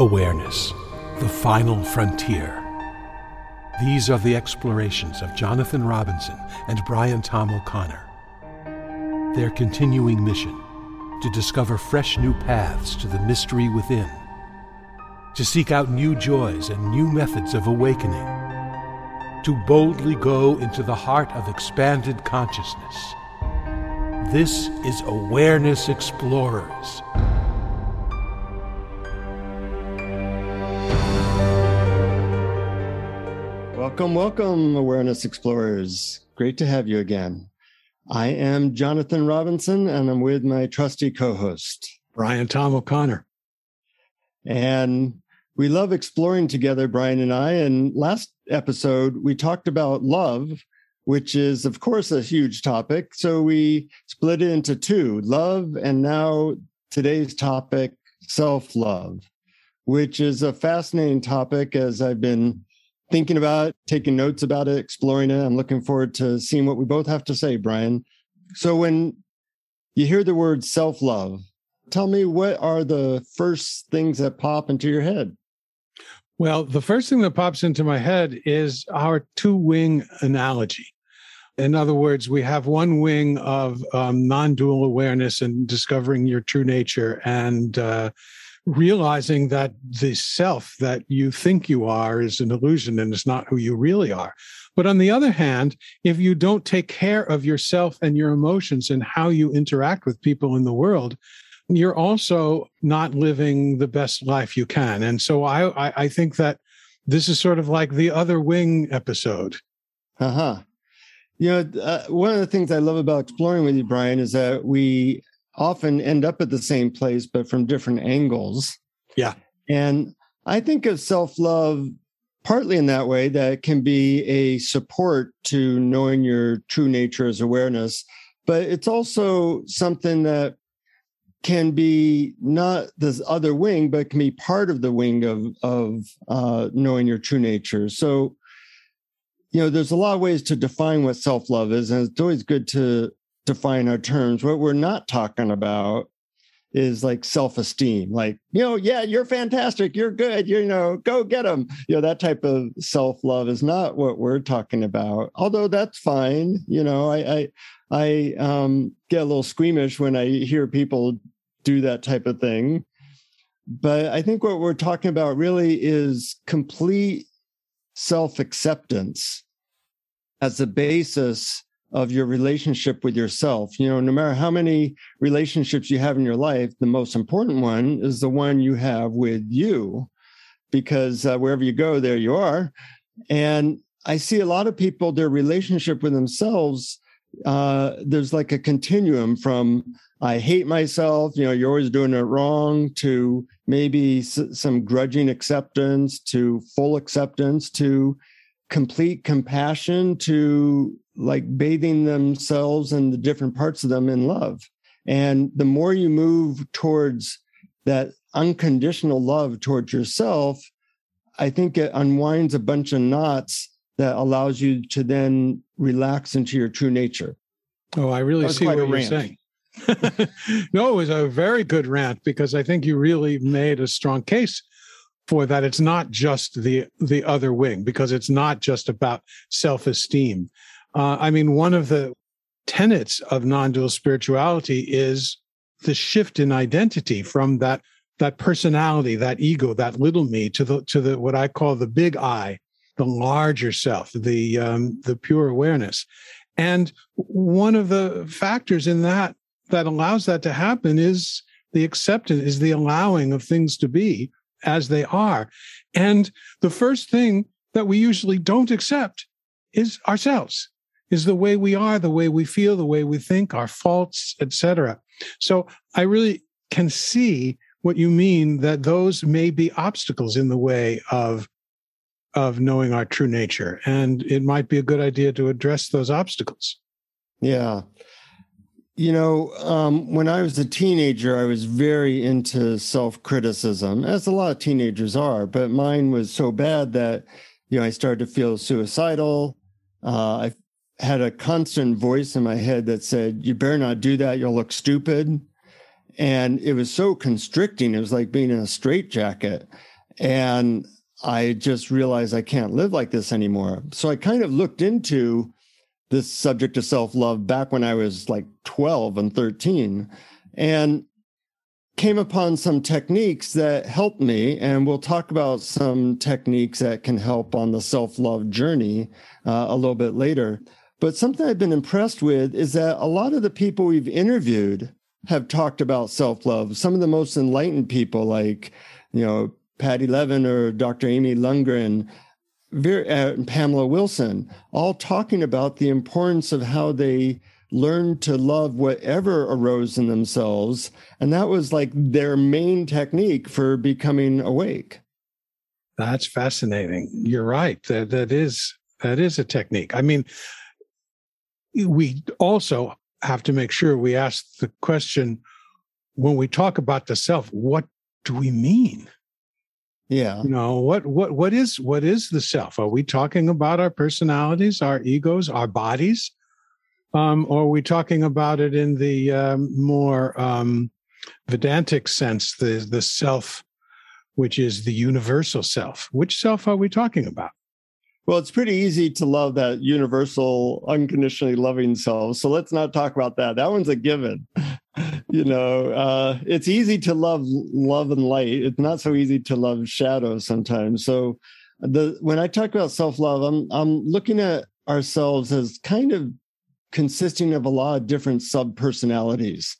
Awareness, the final frontier. These are the explorations of Jonathan Robinson and Brian Tom O'Connor. Their continuing mission to discover fresh new paths to the mystery within, to seek out new joys and new methods of awakening, to boldly go into the heart of expanded consciousness. This is Awareness Explorers. Welcome, welcome, Awareness Explorers. Great to have you again. I am Jonathan Robinson, and I'm with my trusty co host, Brian Tom O'Connor. And we love exploring together, Brian and I. And last episode, we talked about love, which is, of course, a huge topic. So we split it into two love, and now today's topic, self love, which is a fascinating topic as I've been thinking about it, taking notes about it, exploring it. I'm looking forward to seeing what we both have to say, Brian. So when you hear the word self love, tell me what are the first things that pop into your head? Well, the first thing that pops into my head is our two wing analogy. In other words, we have one wing of um, non dual awareness and discovering your true nature and uh, realizing that the self that you think you are is an illusion and it's not who you really are. But on the other hand, if you don't take care of yourself and your emotions and how you interact with people in the world, you're also not living the best life you can. And so I, I, I think that this is sort of like the other wing episode. Uh huh. You know, uh, one of the things I love about exploring with you, Brian, is that we often end up at the same place, but from different angles. Yeah. And I think of self love partly in that way that it can be a support to knowing your true nature as awareness, but it's also something that can be not this other wing, but can be part of the wing of of uh, knowing your true nature. So, you know, there's a lot of ways to define what self love is, and it's always good to define our terms. What we're not talking about is like self-esteem like you know yeah you're fantastic you're good you know go get them you know that type of self-love is not what we're talking about although that's fine you know i i i um get a little squeamish when i hear people do that type of thing but i think what we're talking about really is complete self-acceptance as a basis of your relationship with yourself. You know, no matter how many relationships you have in your life, the most important one is the one you have with you, because uh, wherever you go, there you are. And I see a lot of people, their relationship with themselves, uh, there's like a continuum from I hate myself, you know, you're always doing it wrong, to maybe s- some grudging acceptance, to full acceptance, to complete compassion, to like bathing themselves and the different parts of them in love. And the more you move towards that unconditional love towards yourself, I think it unwinds a bunch of knots that allows you to then relax into your true nature. Oh, I really see what you're saying. no, it was a very good rant because I think you really made a strong case for that. It's not just the the other wing because it's not just about self esteem. Uh, I mean, one of the tenets of non-dual spirituality is the shift in identity from that that personality, that ego, that little me, to the to the what I call the big I, the larger self, the um, the pure awareness. And one of the factors in that that allows that to happen is the acceptance, is the allowing of things to be as they are. And the first thing that we usually don't accept is ourselves is the way we are, the way we feel, the way we think, our faults, etc. So I really can see what you mean that those may be obstacles in the way of of knowing our true nature and it might be a good idea to address those obstacles. Yeah. You know um, when i was a teenager i was very into self-criticism as a lot of teenagers are but mine was so bad that you know i started to feel suicidal. Uh, i had a constant voice in my head that said, You better not do that. You'll look stupid. And it was so constricting. It was like being in a straitjacket. And I just realized I can't live like this anymore. So I kind of looked into this subject of self love back when I was like 12 and 13 and came upon some techniques that helped me. And we'll talk about some techniques that can help on the self love journey uh, a little bit later. But something I've been impressed with is that a lot of the people we've interviewed have talked about self love. Some of the most enlightened people, like, you know, Patty Levin or Dr. Amy Lundgren, uh, Pamela Wilson, all talking about the importance of how they learned to love whatever arose in themselves. And that was like their main technique for becoming awake. That's fascinating. You're right. That that is that is a technique. I mean, we also have to make sure we ask the question when we talk about the self, what do we mean? Yeah. You know, what what what is what is the self? Are we talking about our personalities, our egos, our bodies? Um, or are we talking about it in the um, more um, Vedantic sense, the the self, which is the universal self? Which self are we talking about? Well, it's pretty easy to love that universal, unconditionally loving self. So let's not talk about that. That one's a given. you know, uh, it's easy to love love and light. It's not so easy to love shadow sometimes. So the when I talk about self love, I'm I'm looking at ourselves as kind of consisting of a lot of different sub personalities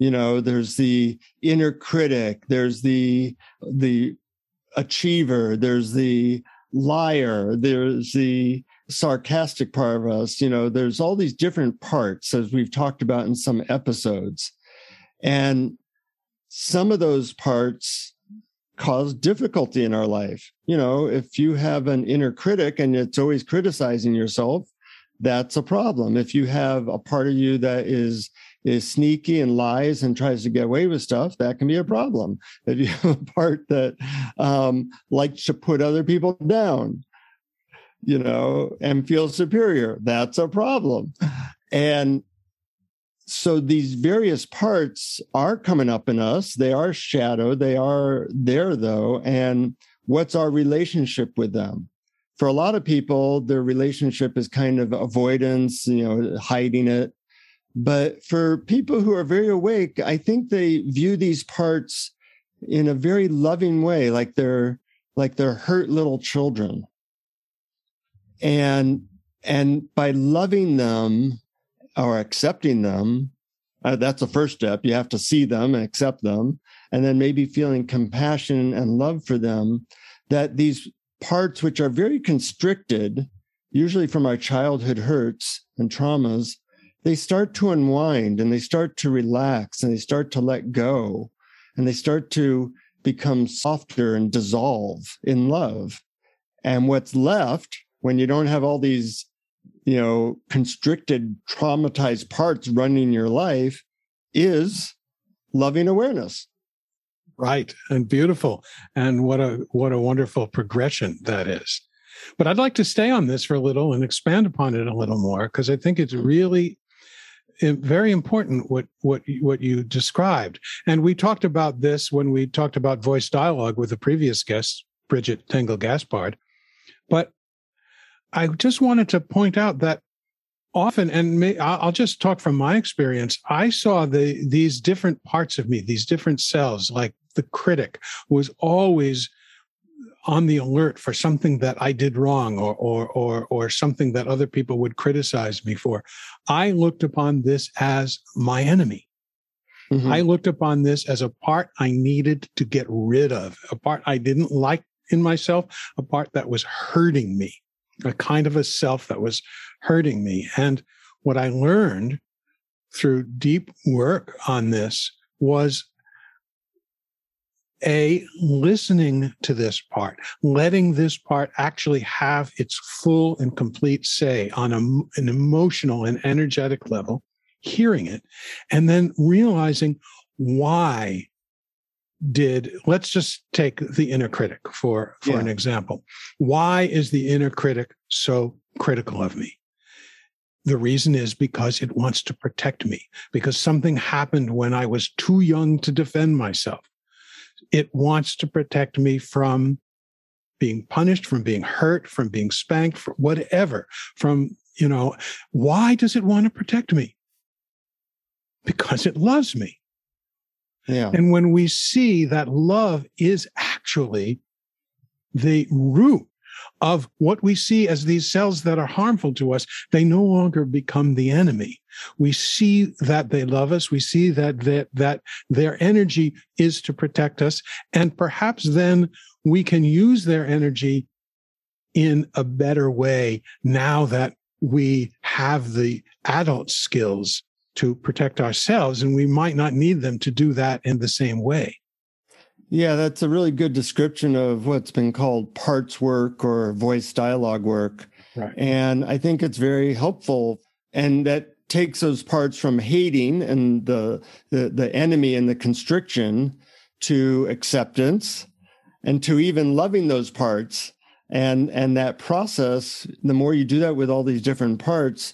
you know there's the inner critic there's the the achiever there's the liar. There's the sarcastic part of us you know there's all these different parts as we've talked about in some episodes. And some of those parts cause difficulty in our life. You know if you have an inner critic and it's always criticizing yourself that's a problem. If you have a part of you that is is sneaky and lies and tries to get away with stuff, that can be a problem. If you have a part that um, likes to put other people down, you know, and feels superior, that's a problem. And so these various parts are coming up in us. They are shadow. They are there though. And what's our relationship with them? for a lot of people, their relationship is kind of avoidance, you know, hiding it. But for people who are very awake, I think they view these parts in a very loving way, like they're like they're hurt little children. And and by loving them or accepting them, uh, that's the first step. You have to see them and accept them, and then maybe feeling compassion and love for them. That these parts which are very constricted, usually from our childhood hurts and traumas, they start to unwind and they start to relax and they start to let go and they start to become softer and dissolve in love. And what's left when you don't have all these, you know, constricted, traumatized parts running your life is loving awareness. Right. And beautiful. And what a what a wonderful progression that is. But I'd like to stay on this for a little and expand upon it a little more because I think it's really very important what what what you described. And we talked about this when we talked about voice dialogue with the previous guest, Bridget Tengel Gaspard. But I just wanted to point out that often and may, i'll just talk from my experience i saw the these different parts of me these different cells like the critic was always on the alert for something that i did wrong or or or or something that other people would criticize me for i looked upon this as my enemy mm-hmm. i looked upon this as a part i needed to get rid of a part i didn't like in myself a part that was hurting me a kind of a self that was hurting me. And what I learned through deep work on this was a listening to this part, letting this part actually have its full and complete say on a, an emotional and energetic level, hearing it, and then realizing why did let's just take the inner critic for for yeah. an example. Why is the inner critic so critical of me? The reason is because it wants to protect me because something happened when i was too young to defend myself it wants to protect me from being punished, from being hurt, from being spanked, from whatever, from, you know, why does it want to protect me? Because it loves me. Yeah. And when we see that love is actually the root of what we see as these cells that are harmful to us, they no longer become the enemy. We see that they love us. We see that, that, that their energy is to protect us. And perhaps then we can use their energy in a better way now that we have the adult skills to protect ourselves and we might not need them to do that in the same way. Yeah, that's a really good description of what's been called parts work or voice dialogue work. Right. And I think it's very helpful. And that takes those parts from hating and the, the, the enemy and the constriction to acceptance and to even loving those parts. And, and that process, the more you do that with all these different parts,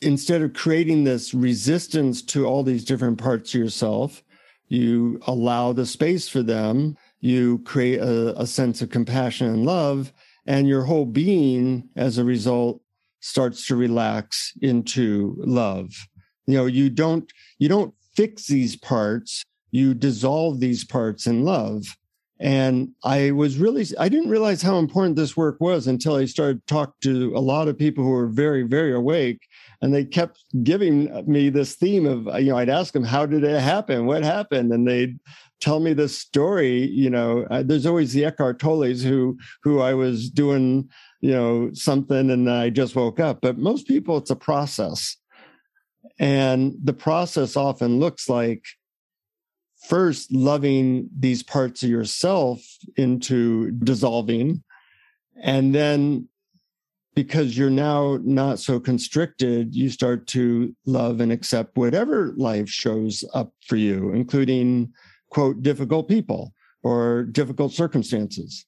instead of creating this resistance to all these different parts of yourself, you allow the space for them, you create a, a sense of compassion and love, and your whole being as a result starts to relax into love. You know, you don't you don't fix these parts, you dissolve these parts in love. And I was really, I didn't realize how important this work was until I started talk to a lot of people who were very, very awake and they kept giving me this theme of you know i'd ask them how did it happen what happened and they'd tell me this story you know uh, there's always the eckhart tolles who who i was doing you know something and i just woke up. But most people it's a process. And the process often looks like first loving these parts of yourself into dissolving. And then because you're now not so constricted, you start to love and accept whatever life shows up for you, including, quote, difficult people or difficult circumstances.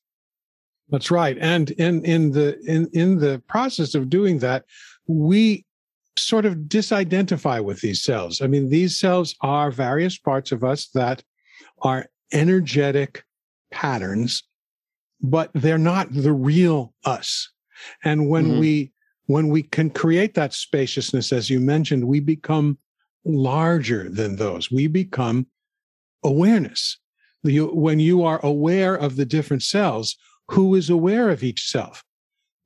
That's right. And in, in the in, in the process of doing that, we sort of disidentify with these cells. I mean, these cells are various parts of us that are energetic patterns, but they're not the real us. And when mm-hmm. we when we can create that spaciousness, as you mentioned, we become larger than those. We become awareness. The, when you are aware of the different cells, who is aware of each self?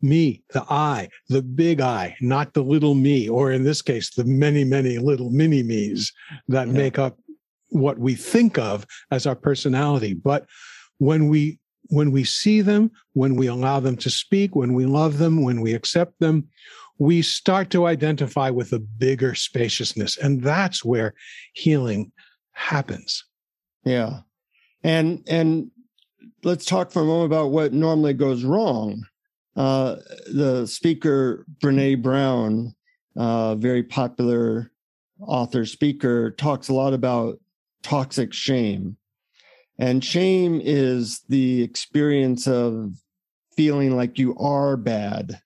Me, the I, the big I, not the little me, or in this case, the many, many little mini me's that yeah. make up what we think of as our personality. But when we when we see them, when we allow them to speak, when we love them, when we accept them, we start to identify with a bigger spaciousness. And that's where healing happens. Yeah. And, and let's talk for a moment about what normally goes wrong. Uh, the speaker, Brene Brown, uh, very popular author speaker, talks a lot about toxic shame and shame is the experience of feeling like you are bad.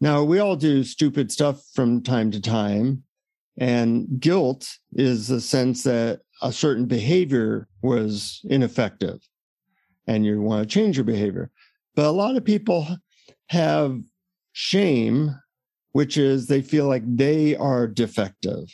Now, we all do stupid stuff from time to time. And guilt is the sense that a certain behavior was ineffective and you want to change your behavior. But a lot of people have shame, which is they feel like they are defective.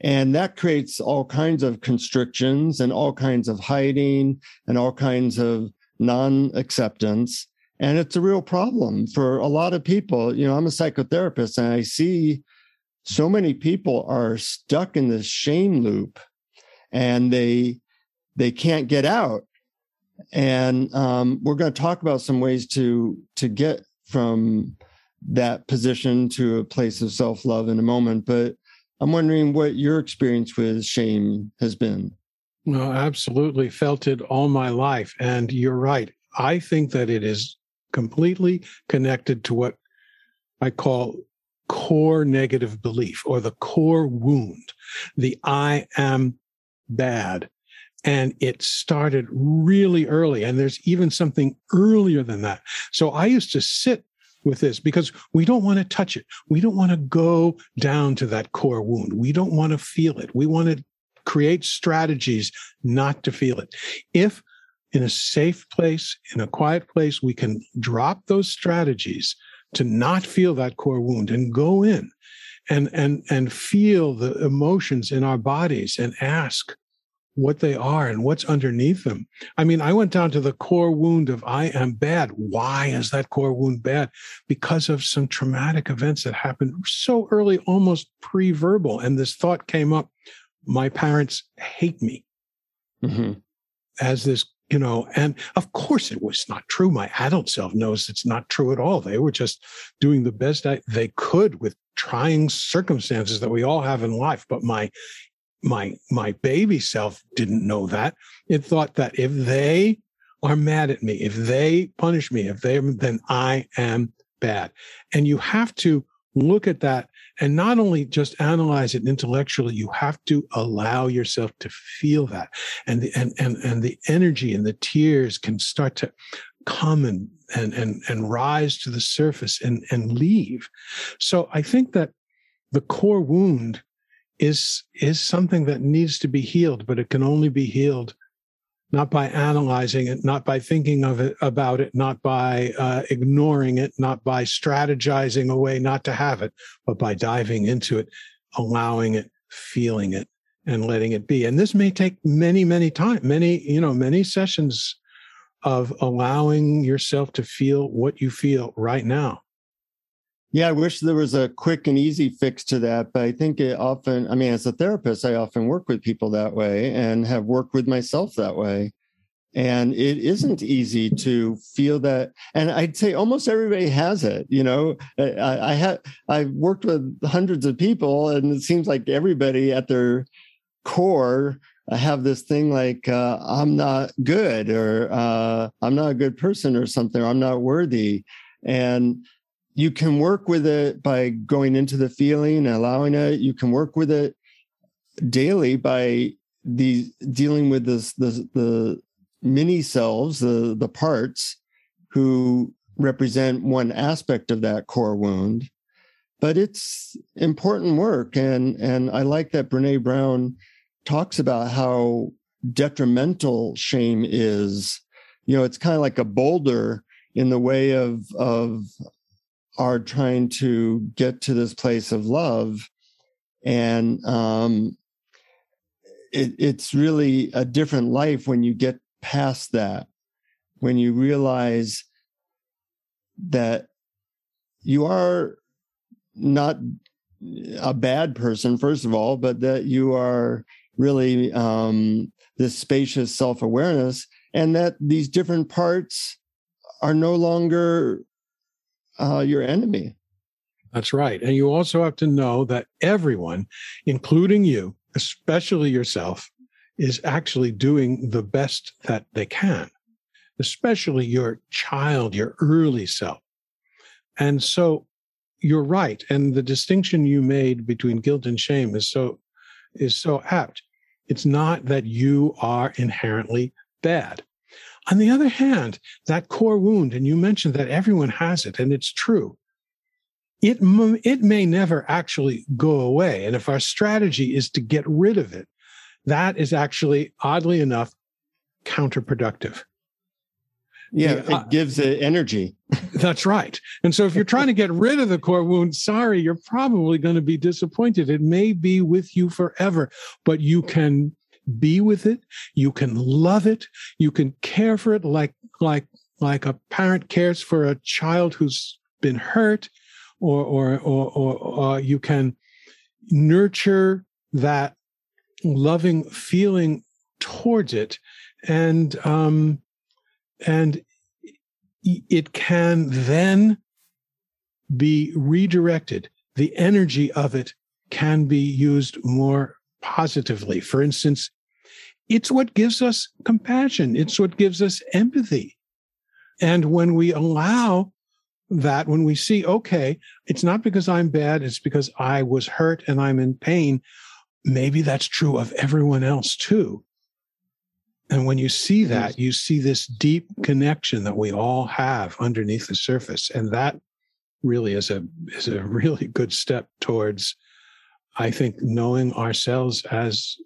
And that creates all kinds of constrictions and all kinds of hiding and all kinds of non acceptance. And it's a real problem for a lot of people. You know, I'm a psychotherapist and I see so many people are stuck in this shame loop and they they can't get out and um, we're going to talk about some ways to to get from that position to a place of self-love in a moment but I'm wondering what your experience with shame has been. No, absolutely felt it all my life. And you're right. I think that it is completely connected to what I call core negative belief or the core wound, the I am bad. And it started really early. And there's even something earlier than that. So I used to sit with this because we don't want to touch it. We don't want to go down to that core wound. We don't want to feel it. We want to create strategies not to feel it. If in a safe place, in a quiet place, we can drop those strategies to not feel that core wound and go in and and and feel the emotions in our bodies and ask what they are and what's underneath them. I mean, I went down to the core wound of I am bad. Why is that core wound bad? Because of some traumatic events that happened so early, almost pre verbal. And this thought came up my parents hate me mm-hmm. as this you know and of course it was not true. My adult self knows it's not true at all. They were just doing the best they could with trying circumstances that we all have in life. But my my my baby self didn't know that. It thought that if they are mad at me if they punish me if they then i am bad. And you have to look at that and not only just analyze it intellectually you have to allow yourself to feel that. And the and and, and the energy and the tears can start to come and and and, and rise to the surface and and leave. So i think that the core wound is is something that needs to be healed but it can only be healed not by analyzing it not by thinking of it about it not by uh, ignoring it not by strategizing a way not to have it but by diving into it allowing it feeling it and letting it be. And this may take many many time many you know many sessions of allowing yourself to feel what you feel right now yeah, I wish there was a quick and easy fix to that. But I think it often, I mean, as a therapist, I often work with people that way and have worked with myself that way. And it isn't easy to feel that. And I'd say almost everybody has it. You know, I, I have, I've worked with hundreds of people, and it seems like everybody at their core have this thing like, uh, I'm not good, or uh, I'm not a good person, or something, or I'm not worthy. And you can work with it by going into the feeling and allowing it. You can work with it daily by the dealing with this, the the mini selves, the the parts who represent one aspect of that core wound. But it's important work, and and I like that Brene Brown talks about how detrimental shame is. You know, it's kind of like a boulder in the way of of are trying to get to this place of love. And um, it, it's really a different life when you get past that when you realize that you are not a bad person first of all but that you are really um, this spacious self-awareness and that these different parts are no longer uh, your enemy. That's right. And you also have to know that everyone, including you, especially yourself, is actually doing the best that they can, especially your child, your early self. And so you're right. And the distinction you made between guilt and shame is so is so apt. It's not that you are inherently bad. On the other hand, that core wound, and you mentioned that everyone has it, and it's true. It, it may never actually go away. And if our strategy is to get rid of it, that is actually, oddly enough, counterproductive. Yeah, it uh, gives it energy. that's right. And so if you're trying to get rid of the core wound, sorry, you're probably going to be disappointed. It may be with you forever, but you can be with it. You can love it. You can care for it like like like a parent cares for a child who's been hurt or or or, or, you can nurture that loving feeling towards it. And um and it can then be redirected. The energy of it can be used more positively. For instance it's what gives us compassion. It's what gives us empathy. And when we allow that, when we see, okay, it's not because I'm bad, it's because I was hurt and I'm in pain, maybe that's true of everyone else too. And when you see that, you see this deep connection that we all have underneath the surface. And that really is a is a really good step towards, I think, knowing ourselves as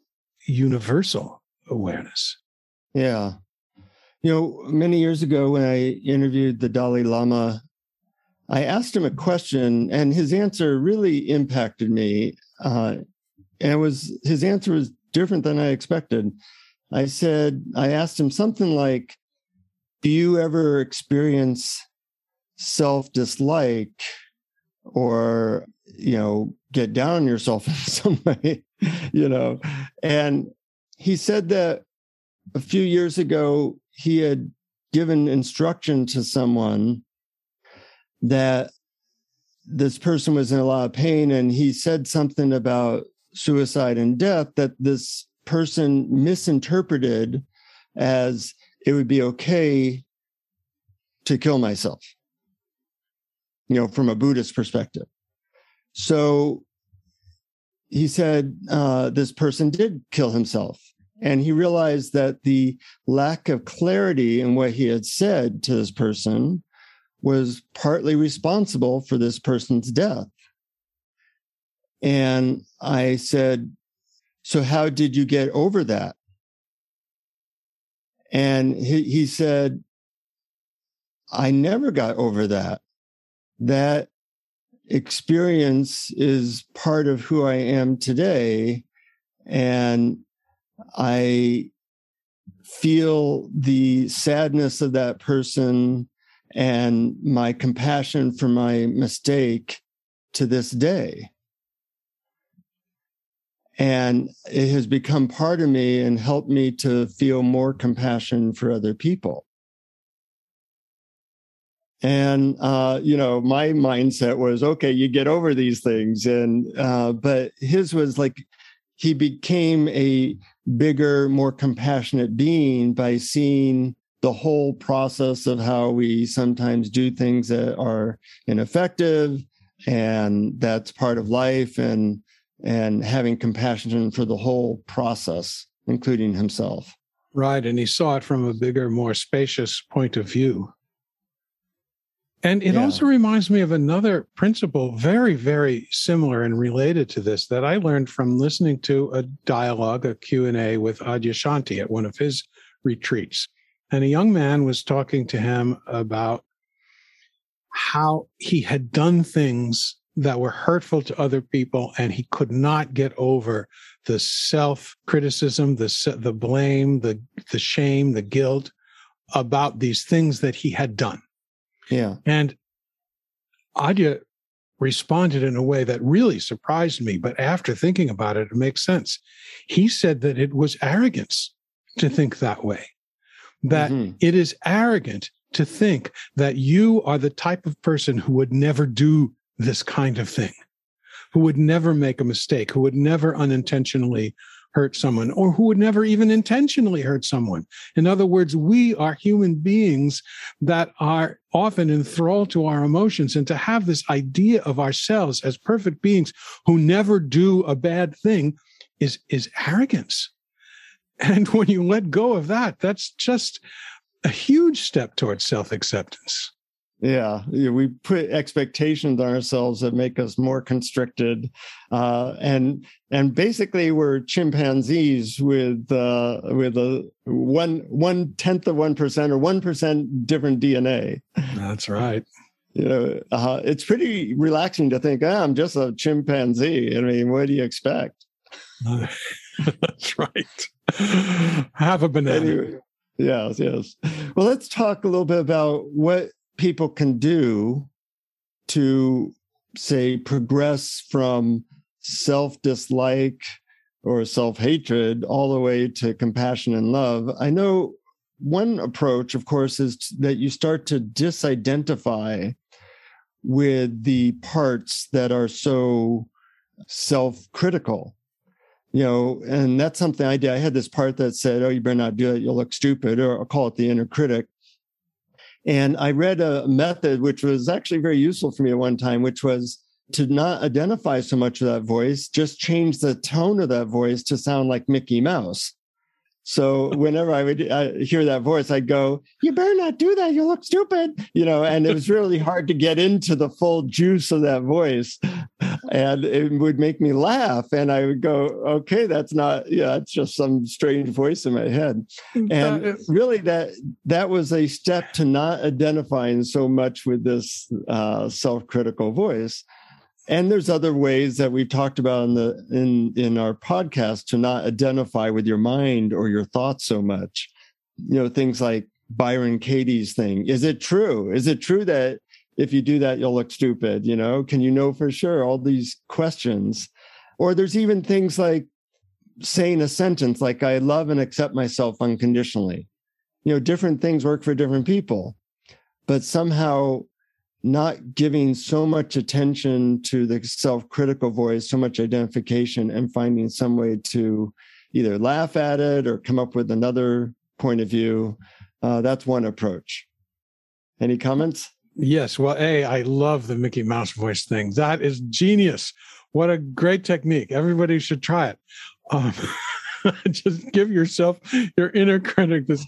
universal awareness. Yeah. You know, many years ago when I interviewed the Dalai Lama, I asked him a question, and his answer really impacted me. Uh, and it was his answer was different than I expected. I said, I asked him something like, Do you ever experience self dislike or, you know, get down on yourself in some way? you know, and he said that a few years ago, he had given instruction to someone that this person was in a lot of pain and he said something about suicide and death that this person misinterpreted as it would be okay to kill myself you know from a buddhist perspective. So he said uh, this person did kill himself and he realized that the lack of clarity in what he had said to this person was partly responsible for this person's death and I said, So, how did you get over that? And he, he said, I never got over that. That experience is part of who I am today. And I feel the sadness of that person and my compassion for my mistake to this day. And it has become part of me and helped me to feel more compassion for other people. And uh, you know my mindset was okay you get over these things. And uh, but his was like he became a bigger more compassionate being by seeing the whole process of how we sometimes do things that are ineffective and that's part of life and and having compassion for the whole process, including himself. Right. And he saw it from a bigger, more spacious point of view. And it yeah. also reminds me of another principle, very, very similar and related to this, that I learned from listening to a dialogue, a Q&A with Adyashanti at one of his retreats. And a young man was talking to him about how he had done things that were hurtful to other people, and he could not get over the self criticism, the the blame, the the shame, the guilt about these things that he had done. Yeah, and Adya responded in a way that really surprised me. But after thinking about it, it makes sense. He said that it was arrogance to think that way. That mm-hmm. it is arrogant to think that you are the type of person who would never do this kind of thing, who would never make a mistake, who would never unintentionally hurt someone, or who would never even intentionally hurt someone. In other words, we are human beings that are often enthralled to our emotions, and to have this idea of ourselves as perfect beings who never do a bad thing is, is arrogance. And when you let go of that, that's just a huge step towards self acceptance. Yeah, we put expectations on ourselves that make us more constricted, uh, and and basically we're chimpanzees with uh, with a one one tenth of one percent or one percent different DNA. That's right. You know, uh, it's pretty relaxing to think, oh, I'm just a chimpanzee. I mean, what do you expect? That's right. Have a banana. Anyway, yes, yes. Well, let's talk a little bit about what people can do to say progress from self dislike or self hatred all the way to compassion and love. I know one approach, of course, is that you start to disidentify with the parts that are so self critical. You know, and that's something I did. I had this part that said, Oh, you better not do it. You'll look stupid, or I'll call it the inner critic. And I read a method which was actually very useful for me at one time, which was to not identify so much of that voice, just change the tone of that voice to sound like Mickey Mouse. So whenever I would hear that voice, I'd go, "You better not do that. You look stupid," you know. And it was really hard to get into the full juice of that voice. and it would make me laugh. And I would go, okay, that's not, yeah, it's just some strange voice in my head. And really that, that was a step to not identifying so much with this uh, self-critical voice. And there's other ways that we've talked about in the in in our podcast to not identify with your mind or your thoughts so much. You know, things like Byron Katie's thing. Is it true? Is it true that if you do that, you'll look stupid? You know, can you know for sure? All these questions. Or there's even things like saying a sentence like, I love and accept myself unconditionally. You know, different things work for different people, but somehow not giving so much attention to the self critical voice, so much identification, and finding some way to either laugh at it or come up with another point of view uh, that's one approach. Any comments? Yes. Well, A, I love the Mickey Mouse voice thing. That is genius. What a great technique. Everybody should try it. Um, just give yourself your inner critic this,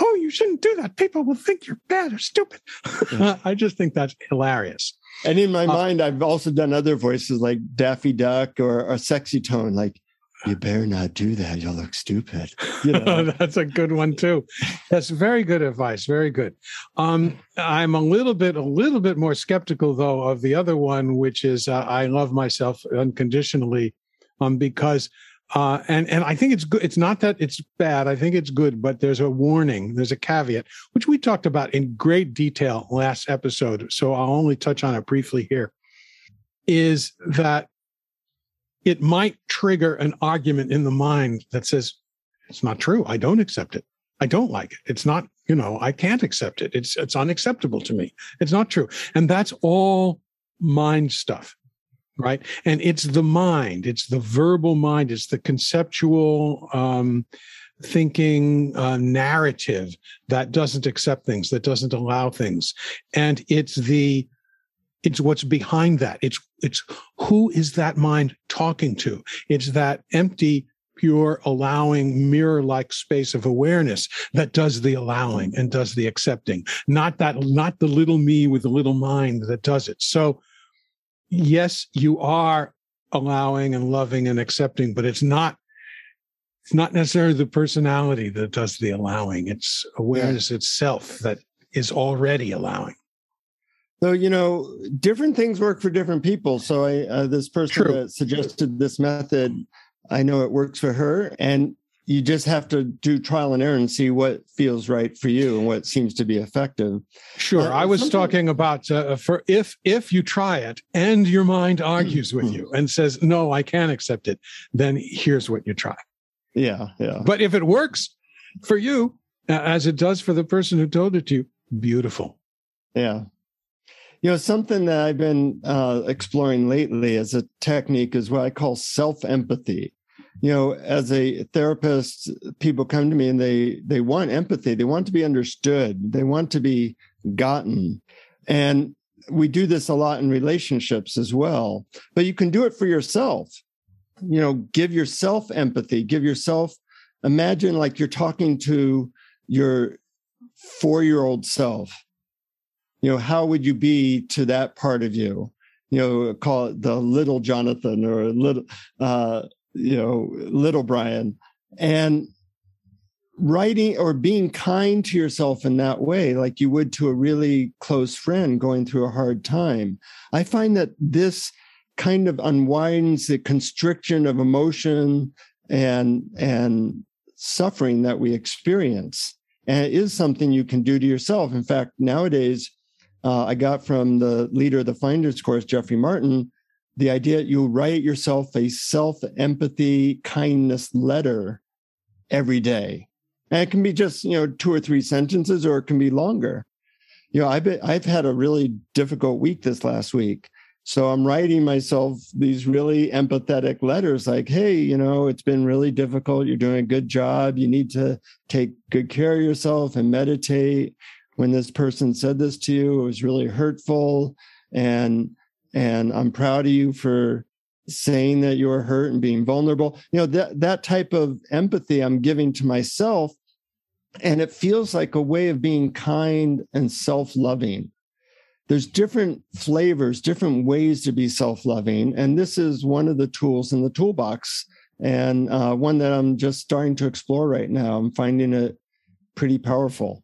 oh, you shouldn't do that. People will think you're bad or stupid. I just think that's hilarious. And in my uh, mind, I've also done other voices like Daffy Duck or a sexy tone, like you better not do that. You'll look stupid. You know? That's a good one too. That's very good advice. Very good. Um, I'm a little bit, a little bit more skeptical though of the other one, which is uh, I love myself unconditionally, um, because uh, and and I think it's good. It's not that it's bad. I think it's good, but there's a warning. There's a caveat, which we talked about in great detail last episode. So I'll only touch on it briefly here. Is that it might trigger an argument in the mind that says, it's not true. I don't accept it. I don't like it. It's not, you know, I can't accept it. It's, it's unacceptable to me. It's not true. And that's all mind stuff. Right. And it's the mind. It's the verbal mind. It's the conceptual, um, thinking uh, narrative that doesn't accept things, that doesn't allow things. And it's the it's what's behind that. It's it's who is that mind talking to? It's that empty, pure, allowing, mirror-like space of awareness that does the allowing and does the accepting. Not that, not the little me with the little mind that does it. So, yes, you are allowing and loving and accepting, but it's not it's not necessarily the personality that does the allowing. It's awareness yeah. itself that is already allowing. So you know, different things work for different people. So I, uh, this person True. that suggested this method, I know it works for her, and you just have to do trial and error and see what feels right for you and what seems to be effective. Sure, uh, I was talking about uh, for if if you try it and your mind argues with you and says no, I can't accept it, then here's what you try. Yeah, yeah. But if it works for you, as it does for the person who told it to you, beautiful. Yeah. You know, something that I've been uh, exploring lately as a technique is what I call self empathy. You know, as a therapist, people come to me and they they want empathy. They want to be understood. They want to be gotten, and we do this a lot in relationships as well. But you can do it for yourself. You know, give yourself empathy. Give yourself. Imagine like you're talking to your four year old self you know how would you be to that part of you you know call it the little jonathan or little uh you know little brian and writing or being kind to yourself in that way like you would to a really close friend going through a hard time. I find that this kind of unwinds the constriction of emotion and and suffering that we experience and it is something you can do to yourself. In fact nowadays uh, I got from the leader of the Finders course, Jeffrey Martin, the idea that you write yourself a self empathy kindness letter every day. And it can be just, you know, two or three sentences or it can be longer. You know, I've been, I've had a really difficult week this last week. So I'm writing myself these really empathetic letters like, hey, you know, it's been really difficult. You're doing a good job. You need to take good care of yourself and meditate when this person said this to you it was really hurtful and and i'm proud of you for saying that you're hurt and being vulnerable you know that that type of empathy i'm giving to myself and it feels like a way of being kind and self-loving there's different flavors, different ways to be self-loving, and this is one of the tools in the toolbox, and uh, one that I'm just starting to explore right now. I'm finding it pretty powerful.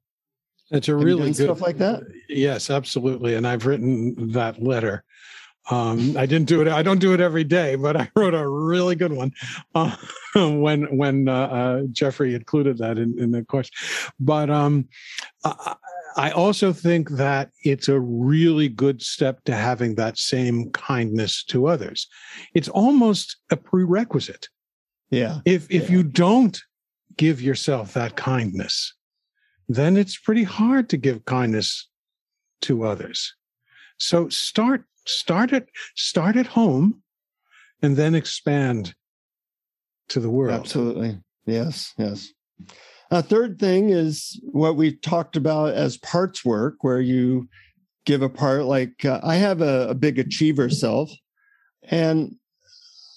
It's a Have really good stuff like that. Yes, absolutely. And I've written that letter. Um, I didn't do it. I don't do it every day, but I wrote a really good one uh, when when uh, uh, Jeffrey included that in, in the course. But um, I also think that it's a really good step to having that same kindness to others. It's almost a prerequisite. Yeah. If if yeah. you don't give yourself that kindness, then it's pretty hard to give kindness to others. So start start at start at home and then expand to the world. Absolutely. Yes, yes. A third thing is what we've talked about as parts work, where you give a part. Like uh, I have a, a big achiever self, and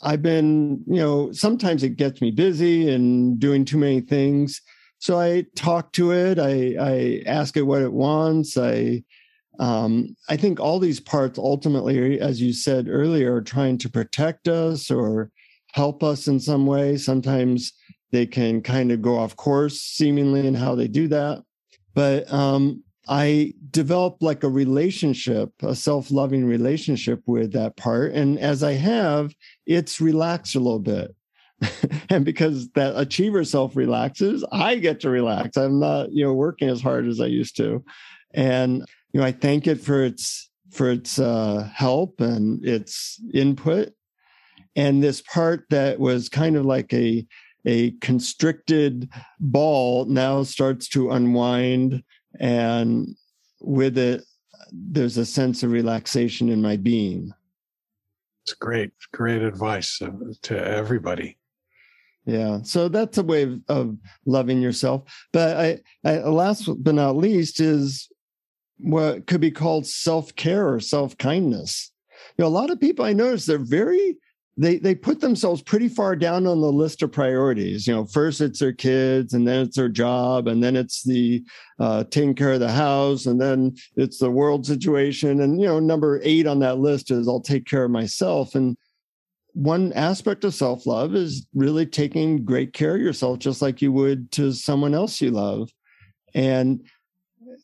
I've been, you know, sometimes it gets me busy and doing too many things. So I talk to it. I, I ask it what it wants. I, um, I think all these parts ultimately, as you said earlier, are trying to protect us or help us in some way. Sometimes they can kind of go off course seemingly in how they do that. But um, I developed like a relationship, a self loving relationship with that part. And as I have, it's relaxed a little bit. and because that achiever self relaxes, I get to relax. I'm not, you know, working as hard as I used to. And, you know, I thank it for its for its uh, help and its input. And this part that was kind of like a a constricted ball now starts to unwind and with it there's a sense of relaxation in my being. It's great great advice to everybody. Yeah so that's a way of, of loving yourself. But I, I last but not least is what could be called self-care or self-kindness you know a lot of people i notice they're very they they put themselves pretty far down on the list of priorities. You know, first it's their kids, and then it's their job, and then it's the uh, taking care of the house, and then it's the world situation. And you know, number eight on that list is I'll take care of myself. And one aspect of self love is really taking great care of yourself, just like you would to someone else you love. And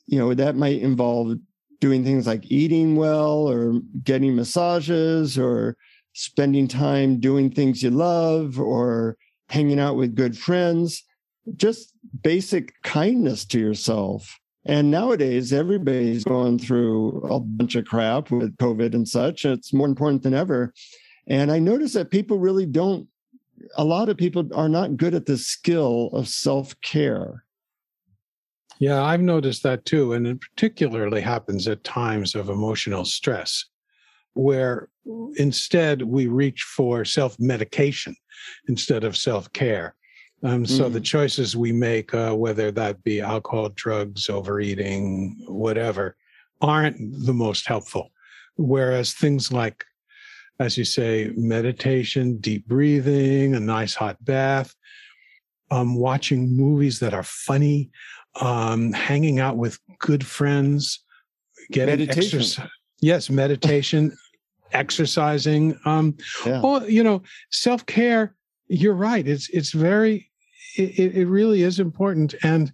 you know that might involve doing things like eating well, or getting massages, or spending time doing things you love or hanging out with good friends, just basic kindness to yourself. And nowadays, everybody's going through a bunch of crap with COVID and such. It's more important than ever. And I notice that people really don't, a lot of people are not good at the skill of self care. Yeah, I've noticed that too. And it particularly happens at times of emotional stress where instead we reach for self medication instead of self care. Um, so mm. the choices we make, uh, whether that be alcohol, drugs, overeating, whatever, aren't the most helpful. Whereas things like, as you say, meditation, deep breathing, a nice hot bath, um, watching movies that are funny, um, hanging out with good friends, getting meditation. exercise. Yes, meditation, exercising. Um, yeah. You know, self care. You're right. It's it's very. It, it really is important, and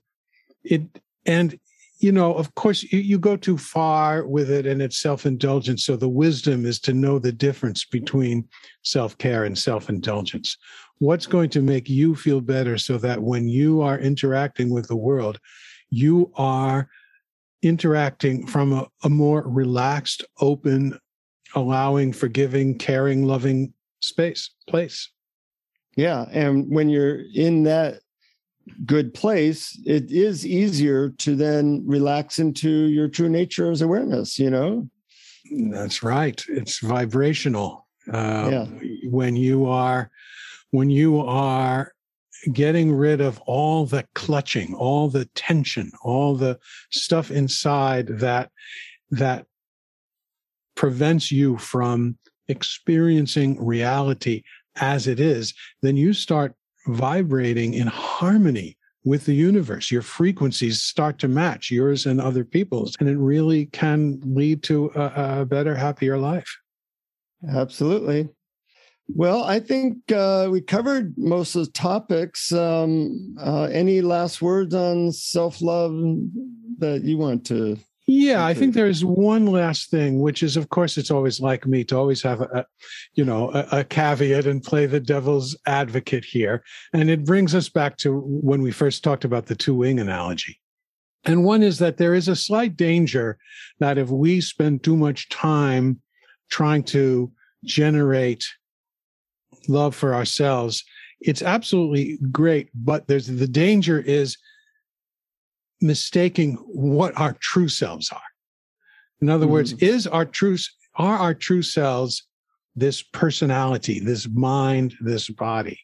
it and you know, of course, you, you go too far with it, and it's self indulgence. So the wisdom is to know the difference between self care and self indulgence. What's going to make you feel better, so that when you are interacting with the world, you are interacting from a, a more relaxed, open, allowing, forgiving, caring, loving space, place. Yeah. And when you're in that good place, it is easier to then relax into your true nature as awareness, you know? That's right. It's vibrational. Uh, yeah. When you are, when you are getting rid of all the clutching, all the tension, all the stuff inside that that prevents you from experiencing reality as it is, then you start vibrating in harmony with the universe. Your frequencies start to match yours and other people's, and it really can lead to a, a better, happier life. Absolutely. Well, I think uh, we covered most of the topics. Um, uh, any last words on self love that you want to? Yeah, I think there's one last thing, which is, of course, it's always like me to always have a, you know, a, a caveat and play the devil's advocate here, and it brings us back to when we first talked about the two wing analogy. And one is that there is a slight danger that if we spend too much time trying to generate love for ourselves, it's absolutely great. But there's the danger is mistaking what our true selves are. In other mm. words, is our true are our true selves this personality, this mind, this body?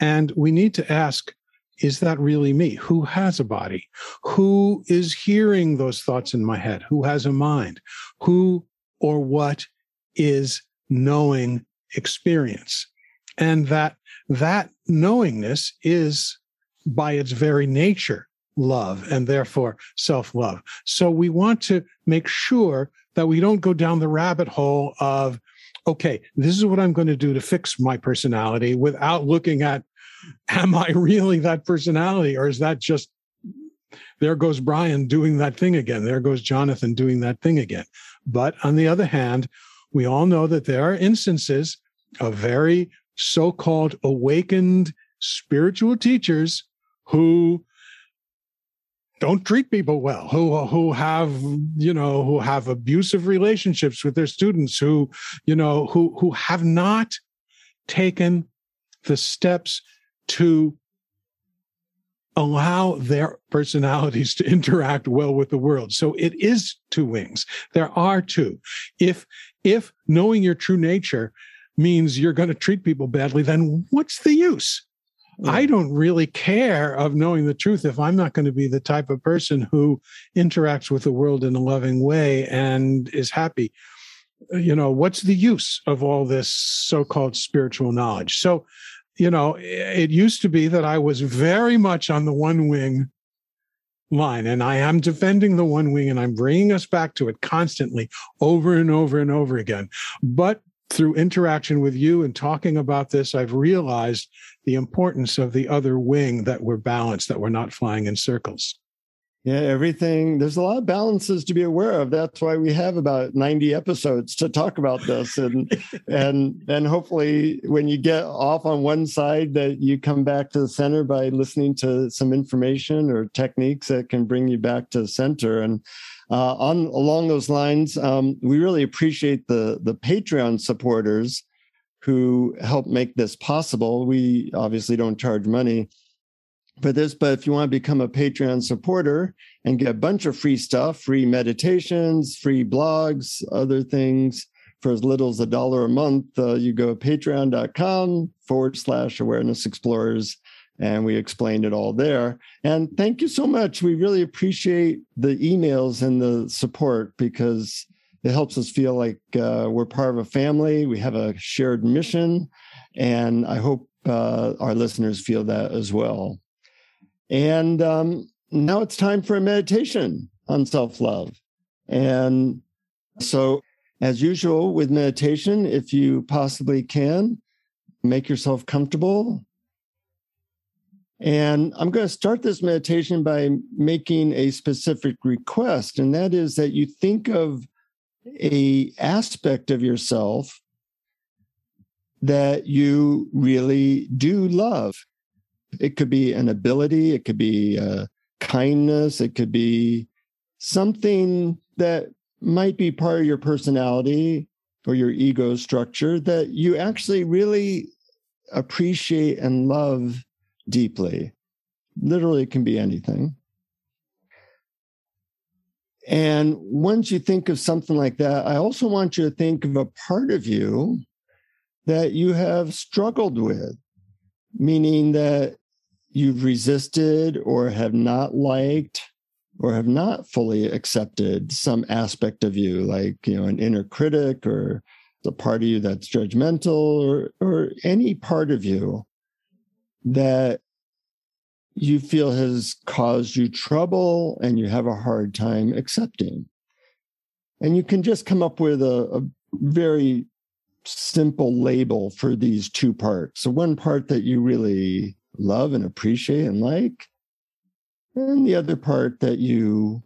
And we need to ask, is that really me? Who has a body? Who is hearing those thoughts in my head? Who has a mind? Who or what is knowing experience? And that that knowingness is by its very nature love and therefore self love. So we want to make sure that we don't go down the rabbit hole of, okay, this is what I'm going to do to fix my personality without looking at, am I really that personality or is that just, there goes Brian doing that thing again. There goes Jonathan doing that thing again. But on the other hand, we all know that there are instances of very so called awakened spiritual teachers who don't treat people well who who have you know who have abusive relationships with their students who you know who who have not taken the steps to allow their personalities to interact well with the world. So it is two wings. There are two. If if knowing your true nature means you're going to treat people badly then what's the use yeah. I don't really care of knowing the truth if I'm not going to be the type of person who interacts with the world in a loving way and is happy. Uh, you know, what's the use of all this so called spiritual knowledge? So, you know, it used to be that I was very much on the one wing line and I am defending the one wing and I'm bringing us back to it constantly over and over and over again. But through interaction with you and talking about this, I've realized the importance of the other wing that we're balanced, that we're not flying in circles. Yeah, everything. There's a lot of balances to be aware of. That's why we have about 90 episodes to talk about this, and and and hopefully, when you get off on one side, that you come back to the center by listening to some information or techniques that can bring you back to the center. And uh, on along those lines, um, we really appreciate the the Patreon supporters who help make this possible. We obviously don't charge money for this, but if you want to become a Patreon supporter and get a bunch of free stuff, free meditations, free blogs, other things for as little as a dollar a month, uh, you go patreon.com forward slash awareness explorers and we explained it all there. And thank you so much. We really appreciate the emails and the support because it helps us feel like uh, we're part of a family. We have a shared mission, and I hope uh, our listeners feel that as well. And um, now it's time for a meditation on self love. And so, as usual with meditation, if you possibly can, make yourself comfortable and I'm going to start this meditation by making a specific request, and that is that you think of a aspect of yourself that you really do love. It could be an ability, it could be uh, kindness, it could be something that might be part of your personality or your ego structure that you actually really appreciate and love deeply. Literally, it can be anything. And once you think of something like that, I also want you to think of a part of you that you have struggled with, meaning that you've resisted or have not liked or have not fully accepted some aspect of you, like you know, an inner critic or the part of you that's judgmental or or any part of you that you feel has caused you trouble and you have a hard time accepting. And you can just come up with a, a very simple label for these two parts. So, one part that you really love and appreciate and like, and the other part that you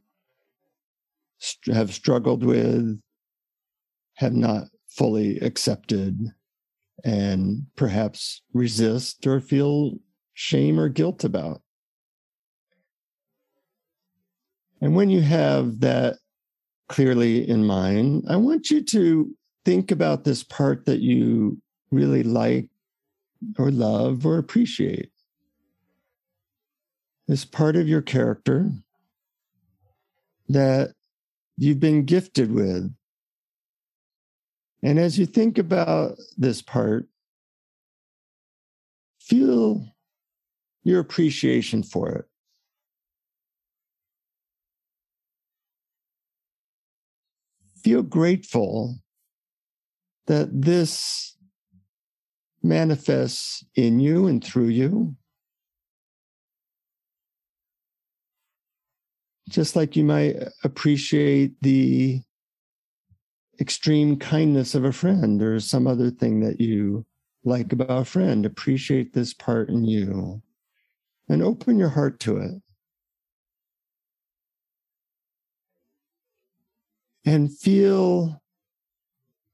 have struggled with, have not fully accepted, and perhaps resist or feel shame or guilt about. And when you have that clearly in mind, I want you to think about this part that you really like or love or appreciate. This part of your character that you've been gifted with. And as you think about this part, feel your appreciation for it. Feel grateful that this manifests in you and through you. Just like you might appreciate the extreme kindness of a friend or some other thing that you like about a friend, appreciate this part in you and open your heart to it. And feel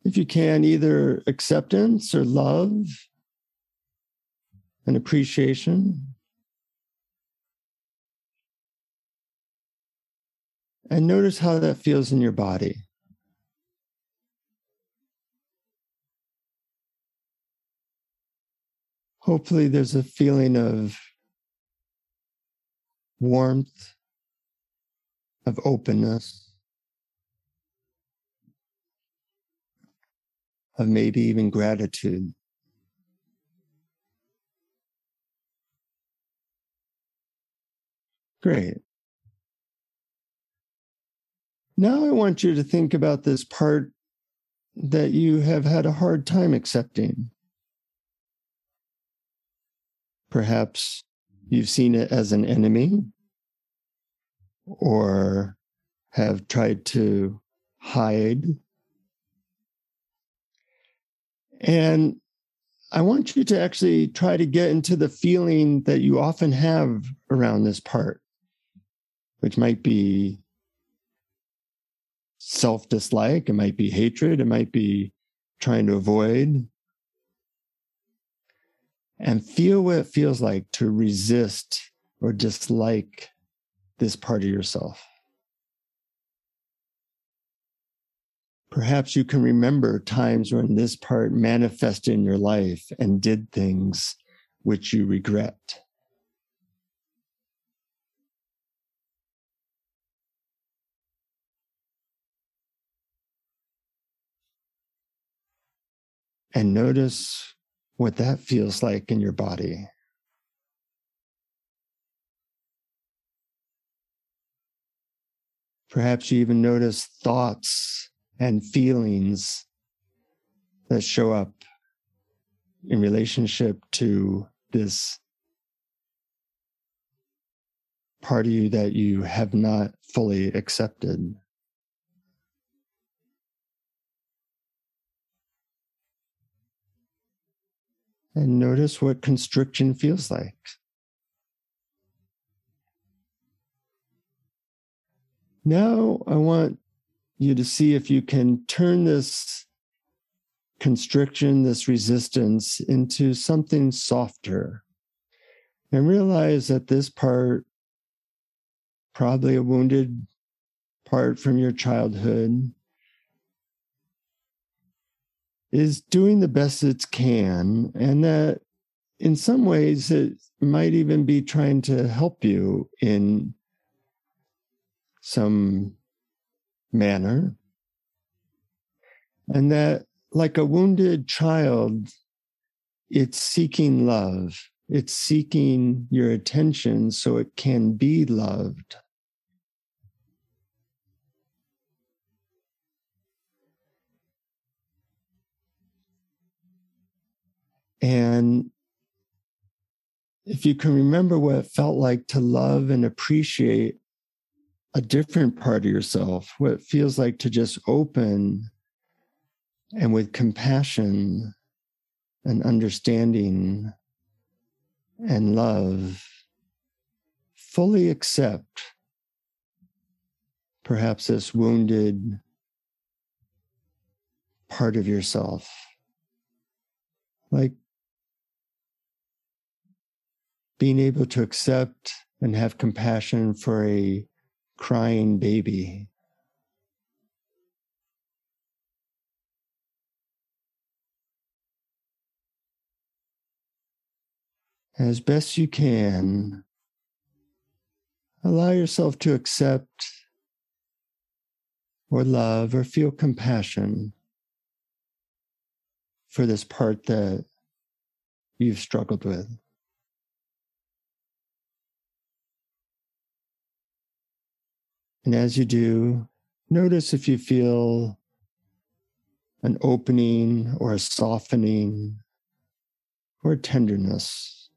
if you can, either acceptance or love and appreciation. And notice how that feels in your body. Hopefully, there's a feeling of warmth, of openness. of maybe even gratitude. Great. Now I want you to think about this part that you have had a hard time accepting. Perhaps you've seen it as an enemy or have tried to hide and I want you to actually try to get into the feeling that you often have around this part, which might be self dislike, it might be hatred, it might be trying to avoid. And feel what it feels like to resist or dislike this part of yourself. Perhaps you can remember times when this part manifested in your life and did things which you regret. And notice what that feels like in your body. Perhaps you even notice thoughts and feelings that show up in relationship to this part of you that you have not fully accepted. And notice what constriction feels like. Now I want you to see if you can turn this constriction, this resistance into something softer. And realize that this part, probably a wounded part from your childhood, is doing the best it can. And that in some ways it might even be trying to help you in some manner. And that, like a wounded child, it's seeking love, it's seeking your attention so it can be loved. And if you can remember what it felt like to love and appreciate a different part of yourself, what it feels like to just open and with compassion and understanding and love, fully accept perhaps this wounded part of yourself. Like being able to accept and have compassion for a crying baby. As best you can, allow yourself to accept or love or feel compassion for this part that you've struggled with. And as you do, notice if you feel an opening or a softening or tenderness.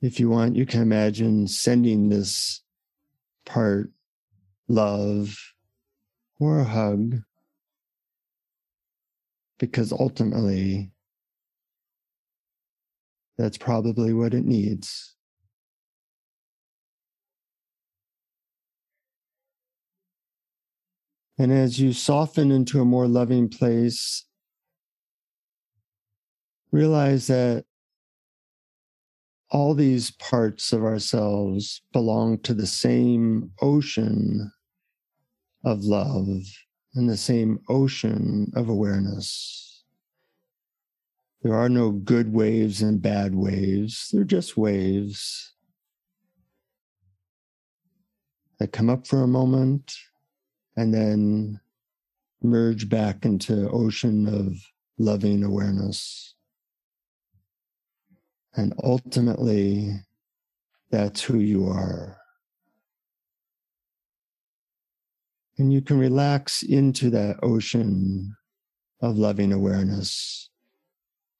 If you want, you can imagine sending this part love or a hug, because ultimately that's probably what it needs. And as you soften into a more loving place, realize that all these parts of ourselves belong to the same ocean of love and the same ocean of awareness. There are no good waves and bad waves, they're just waves that come up for a moment and then merge back into ocean of loving awareness. And ultimately, that's who you are. And you can relax into that ocean of loving awareness,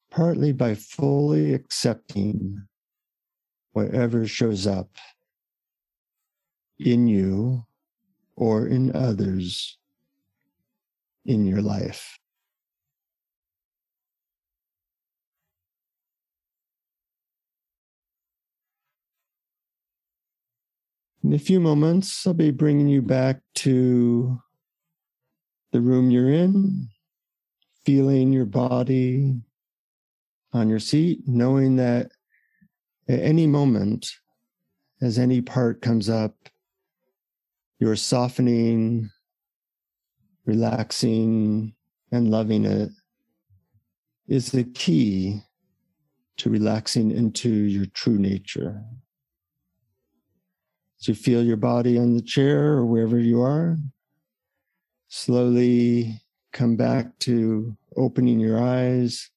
partly by fully accepting whatever shows up in you or in others in your life. In a few moments, I'll be bringing you back to the room you're in, feeling your body on your seat, knowing that at any moment, as any part comes up, you're softening, relaxing, and loving it is the key to relaxing into your true nature. You feel your body on the chair or wherever you are, slowly come back to opening your eyes,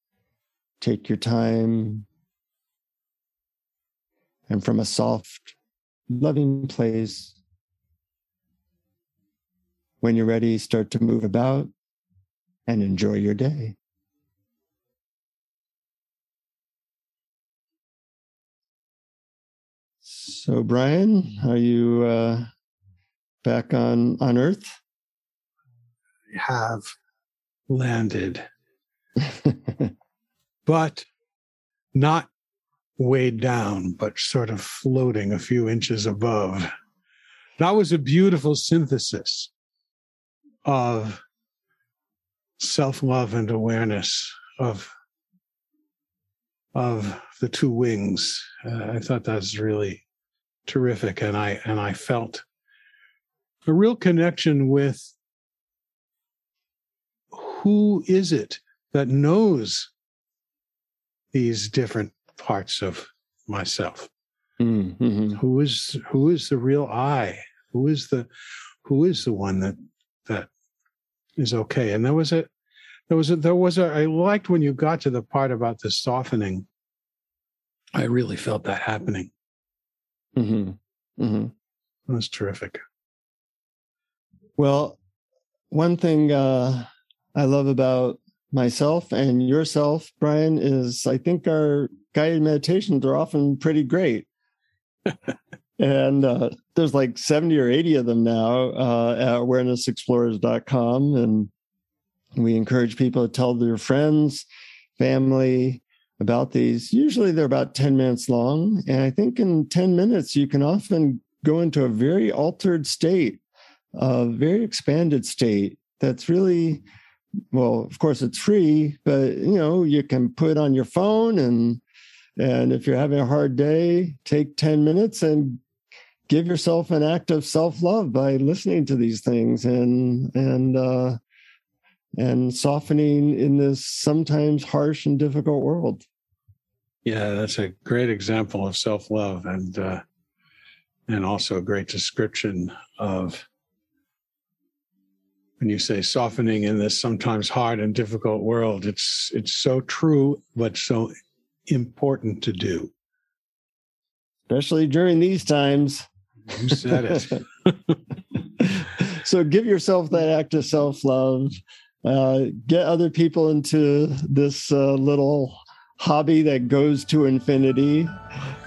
take your time, and from a soft, loving place, when you're ready, start to move about and enjoy your day. So, Brian, are you uh, back on on Earth? I have landed, but not weighed down, but sort of floating a few inches above. That was a beautiful synthesis of self love and awareness of of the two wings. Uh, I thought that was really terrific, and I and I felt a real connection with who is it that knows these different parts of myself. Mm-hmm. Who is who is the real I? Who is the who is the one that that is okay. And there was a, there was a, there was a, I liked when you got to the part about the softening. I really felt that happening. Mm-hmm. Mm-hmm. That was terrific. Well, one thing uh, I love about myself and yourself, Brian, is I think our guided meditations are often pretty great. and uh, there's like 70 or 80 of them now uh, at awarenessexplorers.com. And we encourage people to tell their friends, family about these. Usually they're about 10 minutes long. And I think in 10 minutes, you can often go into a very altered state, a very expanded state that's really well of course it's free but you know you can put on your phone and and if you're having a hard day take 10 minutes and give yourself an act of self-love by listening to these things and and uh and softening in this sometimes harsh and difficult world. Yeah that's a great example of self-love and uh and also a great description of when you say softening in this sometimes hard and difficult world it's it's so true but so important to do. Especially during these times you said it. So give yourself that act of self-love. Uh, get other people into this uh, little hobby that goes to infinity.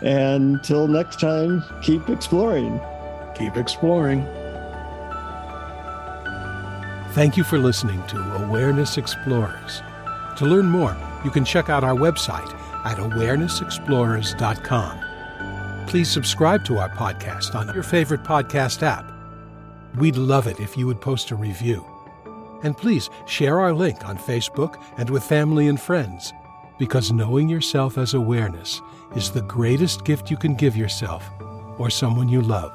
And until next time keep exploring. Keep exploring. Thank you for listening to Awareness Explorers. To learn more, you can check out our website at awarenessexplorers.com. Please subscribe to our podcast on your favorite podcast app. We'd love it if you would post a review. And please share our link on Facebook and with family and friends, because knowing yourself as awareness is the greatest gift you can give yourself or someone you love.